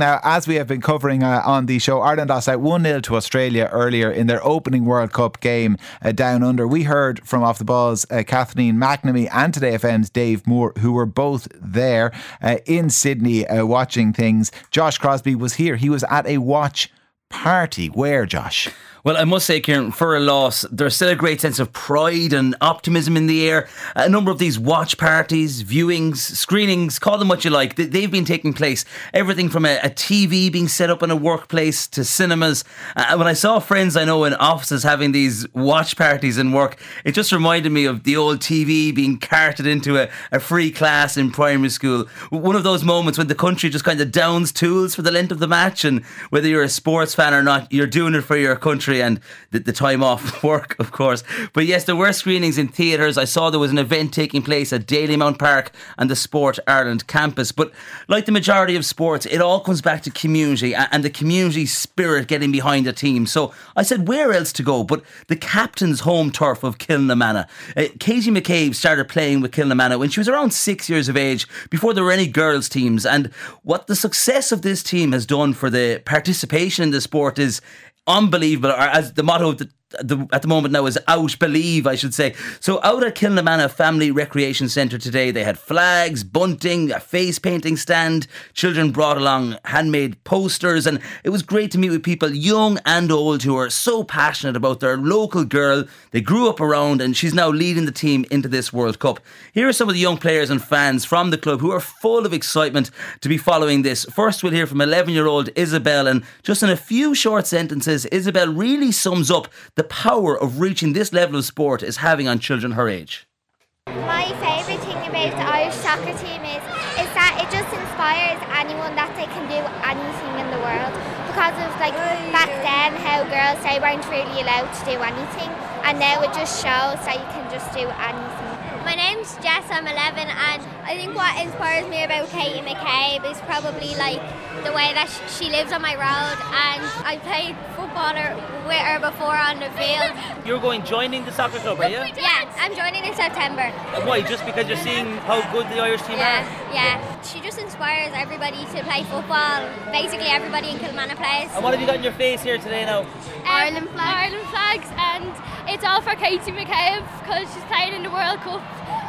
Now, as we have been covering uh, on the show, Ireland lost out 1 0 to Australia earlier in their opening World Cup game uh, down under. We heard from Off the Balls uh, Kathleen McNamee and Today FM's Dave Moore, who were both there uh, in Sydney uh, watching things. Josh Crosbie was here. He was at a watch party. Where, Josh? Well, I must say, Kieran, for a loss, there's still a great sense of pride and optimism in the air. A number of these watch parties, viewings, screenings, call them what you like, they've been taking place. Everything from a, a TV being set up in a workplace to cinemas. Uh, when I saw friends I know in offices having these watch parties in work, it just reminded me of the old TV being carted into a, a free class in primary school. One of those moments when the country just kind of downs tools for the length of the match, and whether you're a sports fan or not, you're doing it for your country and the, the time off work, of course. But yes, there were screenings in theatres. I saw there was an event taking place at Dalymount Park and the Sport Ireland campus. But like the majority of sports, it all comes back to community and the community spirit getting behind a team. So I said, where else to go? But the captain's home turf of Kilnamanagh. Uh, Katie McCabe started playing with Kilnamanagh when she was around six years of age, before there were any girls' teams. And what the success of this team has done for the participation in the sport is unbelievable, or as the motto of the the, at the moment now is out believe I should say. So out at Kilnamanagh Family Recreation Centre today they had flags bunting a face painting stand children brought along handmade posters and it was great to meet with people young and old who are so passionate about their local girl they grew up around and she's now leading the team into this World Cup. Here are some of the young players and fans from the club who are full of excitement to be following this. First we'll hear from 11 year old Isabel and just in a few short sentences Isabel really sums up the power of reaching this level of sport is having on children her age? My favourite thing about the Irish soccer team is is that it just inspires anyone that they can do anything in the world. Because of like back then how girls they weren't really allowed to do anything and now it just shows that you can just do anything. My name's Jess, I'm 11, and I think what inspires me about Katie McCabe is probably like the way that she lives on my road, and I played football with her before on the field. You're going joining the soccer club, are you? Yeah, I'm joining in September. Why? Just because you're seeing how good the Irish team yeah, are? Yeah, she just inspires everybody to play football. Basically, everybody in Kilmanagh plays. And what have you got in your face here today now? Um, Ireland flags. Ireland flags, and it's all for Katie McCabe because she's playing in the World Cup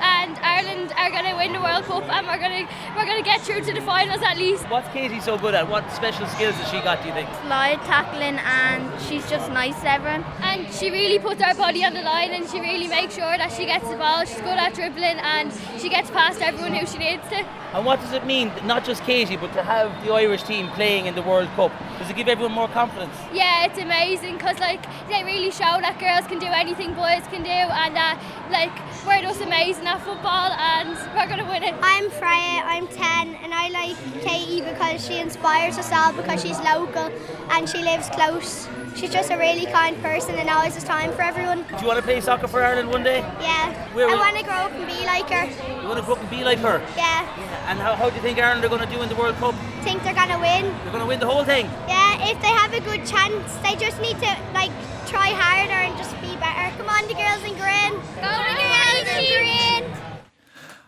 and Ireland are going to win the World Cup and we're going to we're going to get through to the finals at least. What's Katie so good at? What special skills has she got? Do you think? Slide tackling and she's just nice to everyone. And she really puts her body on the line and she really makes sure that she gets the ball. She's good at dribbling and she gets past everyone who she needs to. And what does it mean, not just Katie, but to have the Irish team playing in the World Cup? Does it give everyone more confidence? Yeah, it's amazing because like they really show that girls can do anything boys can do, and that like we're just amazing at football, and we're gonna win it. I'm Freya. I'm 10, and I like Katie because she inspires us all because she's local and she lives close. She's just a really kind person and always has time for everyone. Do you want to play soccer for Ireland one day? Yeah. Where I want to grow up and be like her. You want to grow up and be like her? Yeah. yeah. And how, how do you think Ireland are going to do in the World Cup? I Think they're going to win. They're going to win the whole thing? Yeah, if they have a good chance. They just need to like try harder and just be better. Come on, the girls in green. Go the girls in green.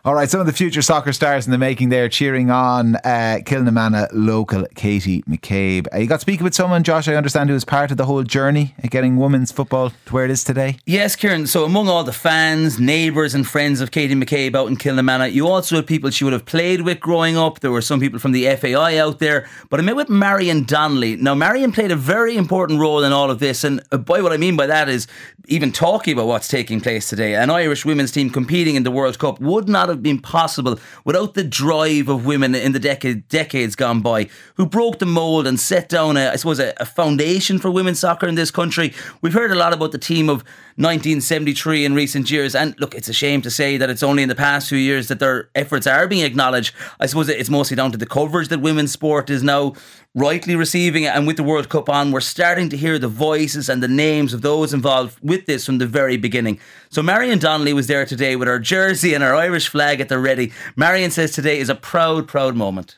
All right, some of the future soccer stars in the making there cheering on uh, Kilnamanagh local Katie McCabe. Uh, you got speaking with someone, Josh, I understand, who was part of the whole journey of getting women's football to where it is today. Yes, Kieran. So, among all the fans, neighbours, and friends of Katie McCabe out in Kilnamanagh, you also had people she would have played with growing up. There were some people from the FAI out there. But I met with Marion Donnelly. Now, Marion played a very important role in all of this. And uh, boy, what I mean by that is even talking about what's taking place today. An Irish women's team competing in the World Cup would not have been possible without the drive of women in the decade, decades gone by who broke the mould and set down, a, I suppose, a, a foundation for women's soccer in this country. We've heard a lot about the team of 1973 in recent years. And look, it's a shame to say that it's only in the past few years that their efforts are being acknowledged. I suppose it's mostly down to the coverage that women's sport is now rightly receiving. And with the World Cup on, we're starting to hear the voices and the names of those involved with this from the very beginning. So Marion Donnelly was there today with her jersey and her Irish flag at the ready. Marion says today is a proud, proud moment.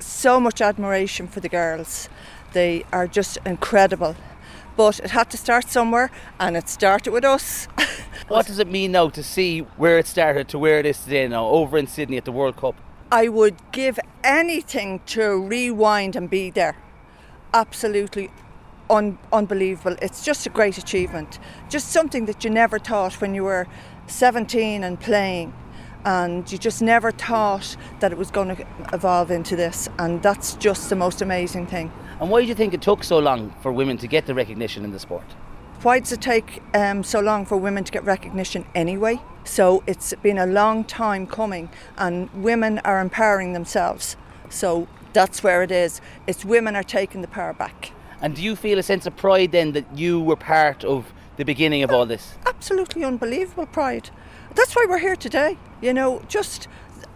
So much admiration for the girls. They are just incredible. But it had to start somewhere, and it started with us. what does it mean now to see where it started to where it is today now, over in Sydney at the World Cup? I would give anything to rewind and be there. Absolutely un- unbelievable. It's just a great achievement. Just something that you never thought when you were 17 and playing. And you just never thought that it was going to evolve into this. And that's just the most amazing thing. And why do you think it took so long for women to get the recognition in the sport? Why does it take um, so long for women to get recognition anyway? So it's been a long time coming, and women are empowering themselves. So that's where it is. It's women are taking the power back. And do you feel a sense of pride then that you were part of the beginning of all this? Absolutely unbelievable pride. That's why we're here today. You know, just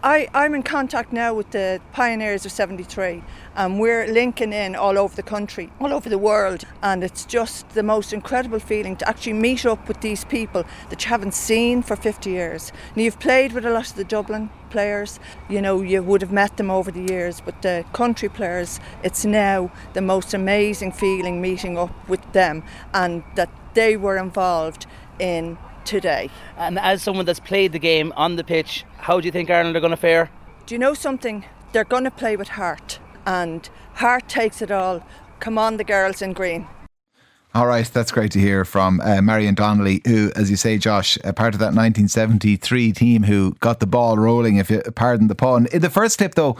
I, I'm in contact now with the pioneers of 73 and we're linking in all over the country, all over the world. And it's just the most incredible feeling to actually meet up with these people that you haven't seen for 50 years. Now, you've played with a lot of the Dublin players, you know, you would have met them over the years, but the country players, it's now the most amazing feeling meeting up with them and that they were involved in today. And as someone that's played the game on the pitch, how do you think Ireland are going to fare? Do you know something? They're going to play with heart, and heart takes it all. Come on, the girls in green. All right, that's great to hear from uh, Marion Donnelly, who, as you say, Josh, a part of that 1973 team who got the ball rolling, if you pardon the pun. In the first clip, though,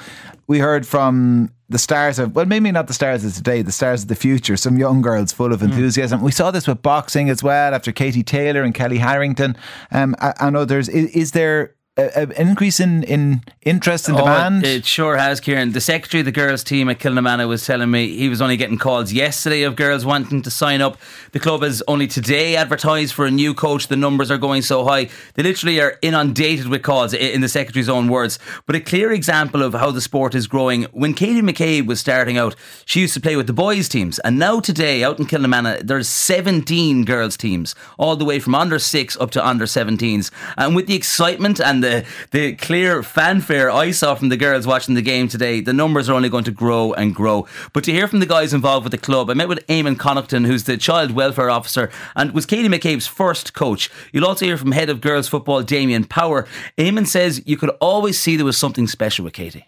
we heard from the stars of, well, maybe not the stars of today, the stars of the future, some young girls full of enthusiasm. Mm. We saw this with boxing as well after Katie Taylor and Kellie Harrington um, and others. Is, is there an increase in, in interest and oh, demand? It sure has, Kieran. The secretary of the girls' team at Kilnamanagh was telling me he was only getting calls yesterday of girls wanting to sign up. The club has only today advertised for a new coach. The numbers are going so high. They literally are inundated with calls, in the secretary's own words. But a clear example of how the sport is growing. When Katie McCabe was starting out, she used to play with the boys' teams. And now today, out in Kilnamanagh, there's 17 girls' teams, all the way from under 6 up to under 17s. And with the excitement and the the the clear fanfare I saw from the girls watching the game today, the numbers are only going to grow and grow. But to hear from the guys involved with the club, I met with Eamon Connaughton, who's the child welfare officer and was Katie McCabe's first coach. You'll also hear from head of girls football Damien Power. Eamon says you could always see there was something special with Katie.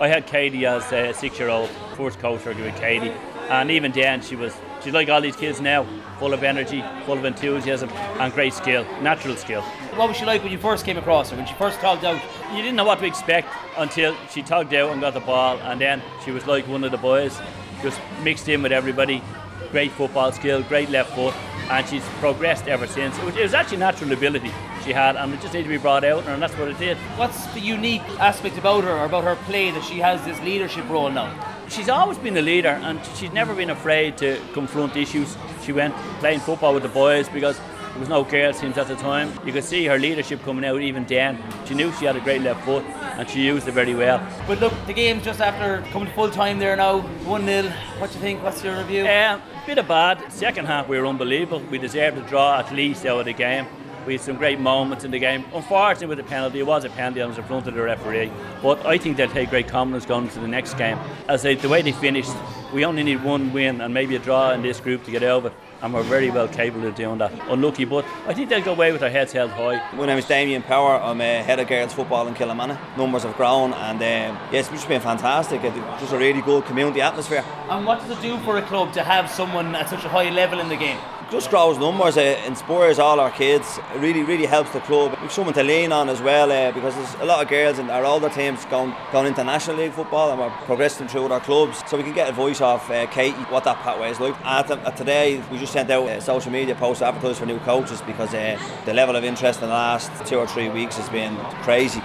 I had Katie as a six-year-old, first coach working with Katie, and even then she was she's like all these kids now, full of energy, full of enthusiasm, and great skill, natural skill. What was she like when you first came across her, when she first tugged out? You didn't know what to expect until she tugged out and got the ball, and then she was like one of the boys, just mixed in with everybody. Great football skill, great left foot, and she's progressed ever since. It was, it was actually natural ability she had, and it just needed to be brought out, and that's what it did. What's the unique aspect about her, or about her play, that she has this leadership role now? She's always been a leader, and she's never been afraid to confront issues. She went playing football with the boys because there was no girls teams at the time. You could see her leadership coming out even then. She knew she had a great left foot and she used it very well. But look, the game's just after coming to full time there now, 1 0. What do you think? What's your review? Yeah, uh, bit of bad. Second half we were unbelievable. We deserved a draw at least out of the game. We had some great moments in the game. Unfortunately, with the penalty, it was a penalty. I was in front of the referee. But I think they'll take great confidence going into the next game. As they, the way they finished, we only need one win and maybe a draw in this group to get over and we're very well capable of doing that. Unlucky, but I think they'll go away with their heads held high. My name is Damien Power. I'm a head of girls football in Kilnamanagh. Numbers have grown, and um, yes, it's been fantastic. It's just a really good community atmosphere. And what does it do for a club to have someone at such a high level in the game? Just grows numbers, it inspires all our kids. It really, really helps the club. We've someone to lean on as well uh, because there's a lot of girls in our older teams going, going into National League football and we're progressing through our clubs. So we can get a voice off uh, Katie, what that pathway is like. At, at today, we just sent out a social media post advertising for new coaches because uh, the level of interest in the last two or three weeks has been crazy.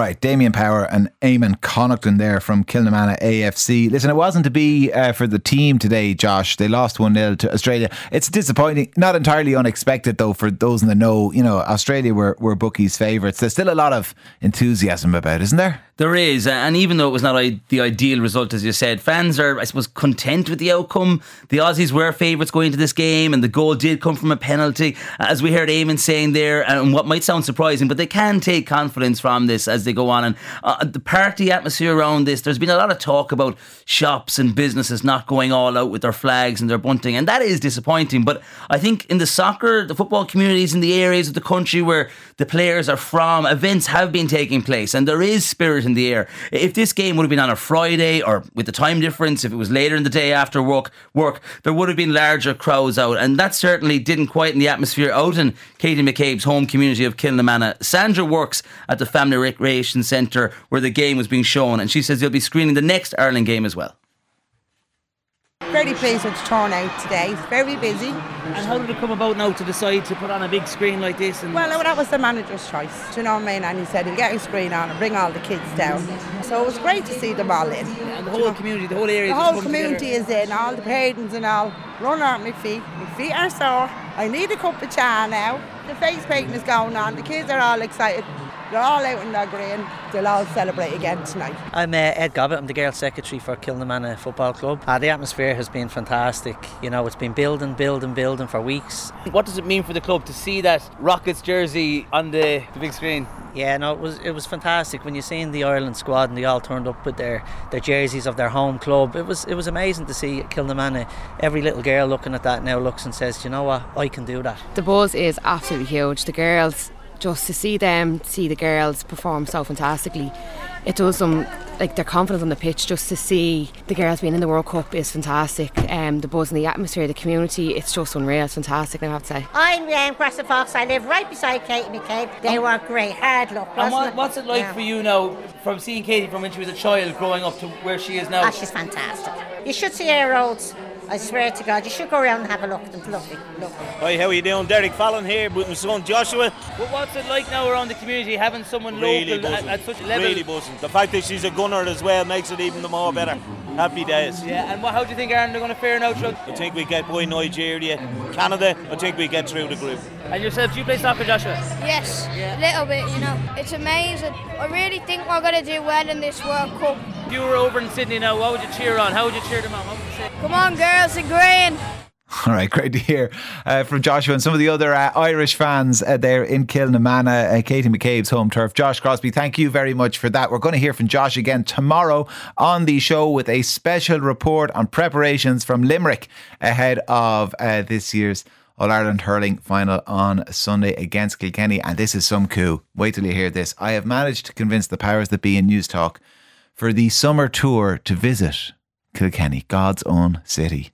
Right, Damien Power and Eamon Connaughton there from Kilnamanagh AFC. Listen, it wasn't to be uh, for the team today, Josh. They lost 1 0 to Australia. It's disappointing, not entirely unexpected, though, for those in the know. You know, Australia were, were bookies' favourites. There's still a lot of enthusiasm about, isn't there? There is, and even though it was not the ideal result, as you said, fans are, I suppose, content with the outcome. The Aussies were favourites going into this game, and the goal did come from a penalty, as we heard Eamon saying there, and what might sound surprising, but they can take confidence from this as they go on. And uh, the party atmosphere around this, there's been a lot of talk about shops and businesses not going all out with their flags and their bunting, and that is disappointing. But I think in the soccer, the football communities in the areas of the country where the players are from, events have been taking place, and there is spirit in the air. If this game would have been on a Friday or with the time difference, if it was later in the day after work, work there would have been larger crowds out, and that certainly didn't quite in the atmosphere out in Katie McCabe's home community of Kilnamanagh. Sandra works at the Family Recreation Centre where the game was being shown, and she says they'll be screening the next Ireland game as well. Very pleased with the turnout today. Very busy. And how did it come about now to decide to put on a big screen like this? And Well, that was the manager's choice. Do you know what I mean? And he said he'll get a screen on and bring all the kids down. So it was great to see them all in. and the whole community, the whole area. The whole community together. is in, all the parents and all. Run out my feet. My feet are sore. I need a cup of cha now. The face painting is going on. The kids are all excited. They're all out in their green. They'll all celebrate again tonight. I'm uh, Ed Gobbett. I'm the girls' secretary for Kilnamanagh Football Club. Uh, the atmosphere has been fantastic. You know, it's been building, building, building for weeks. What does it mean for the club to see that Rockets jersey on the, the big screen? Yeah, no, it was it was fantastic when you seen the Ireland squad and they all turned up with their, their jerseys of their home club. It was it was amazing to see Kilnamanagh. Every little girl looking at that now looks and says, "Do you know what? I can do that." The buzz is absolutely huge. The girls, just to see them, see the girls perform so fantastically, it does them like their confidence on the pitch. Just to see the girls being in the World Cup is fantastic. Um, the buzz and the atmosphere, the community, it's just unreal. It's fantastic. I have to say. I'm um, Grassa Fox. I live right beside Katie McCabe. They were great. Hard luck. And what, it? what's it like Yeah. for you now, from seeing Katie from when she was a child growing up to where she is now? Ah, she's fantastic. You should see her roads. I swear to God, you should go around and have a look at them. Lovely, lovely. Hi, how are you doing? Derek Fallon here with my son Joshua. Well, what's it like now around the community having someone Really local at, buzzing. at such a level? Really buzzing. The fact that she's a gunner as well makes it even the more better. Happy days. Yeah, and what, how do you think Ireland are going to fare now? Throughout? I think we get by Nigeria, Canada. I think we get through the group. And yourself, do you play soccer, Joshua? Yes, a little bit, you know. It's amazing. I really think we're going to do well in this World Cup. If you were over in Sydney now, what would you cheer on? How would you cheer them on? What would you say? Come on, girls in green. All right, great to hear uh, from Joshua and some of the other uh, Irish fans uh, there in Kilnamanagh, uh, Katie McCabe's home turf. Josh Crosbie, thank you very much for that. We're going to hear from Josh again tomorrow on the show with a special report on preparations from Limerick ahead of uh, this year's All Ireland hurling final on Sunday against Kilkenny. And this is some coup. Wait till you hear this. I have managed to convince the powers that be in Newstalk for the summer tour to visit Kilkenny, God's own city.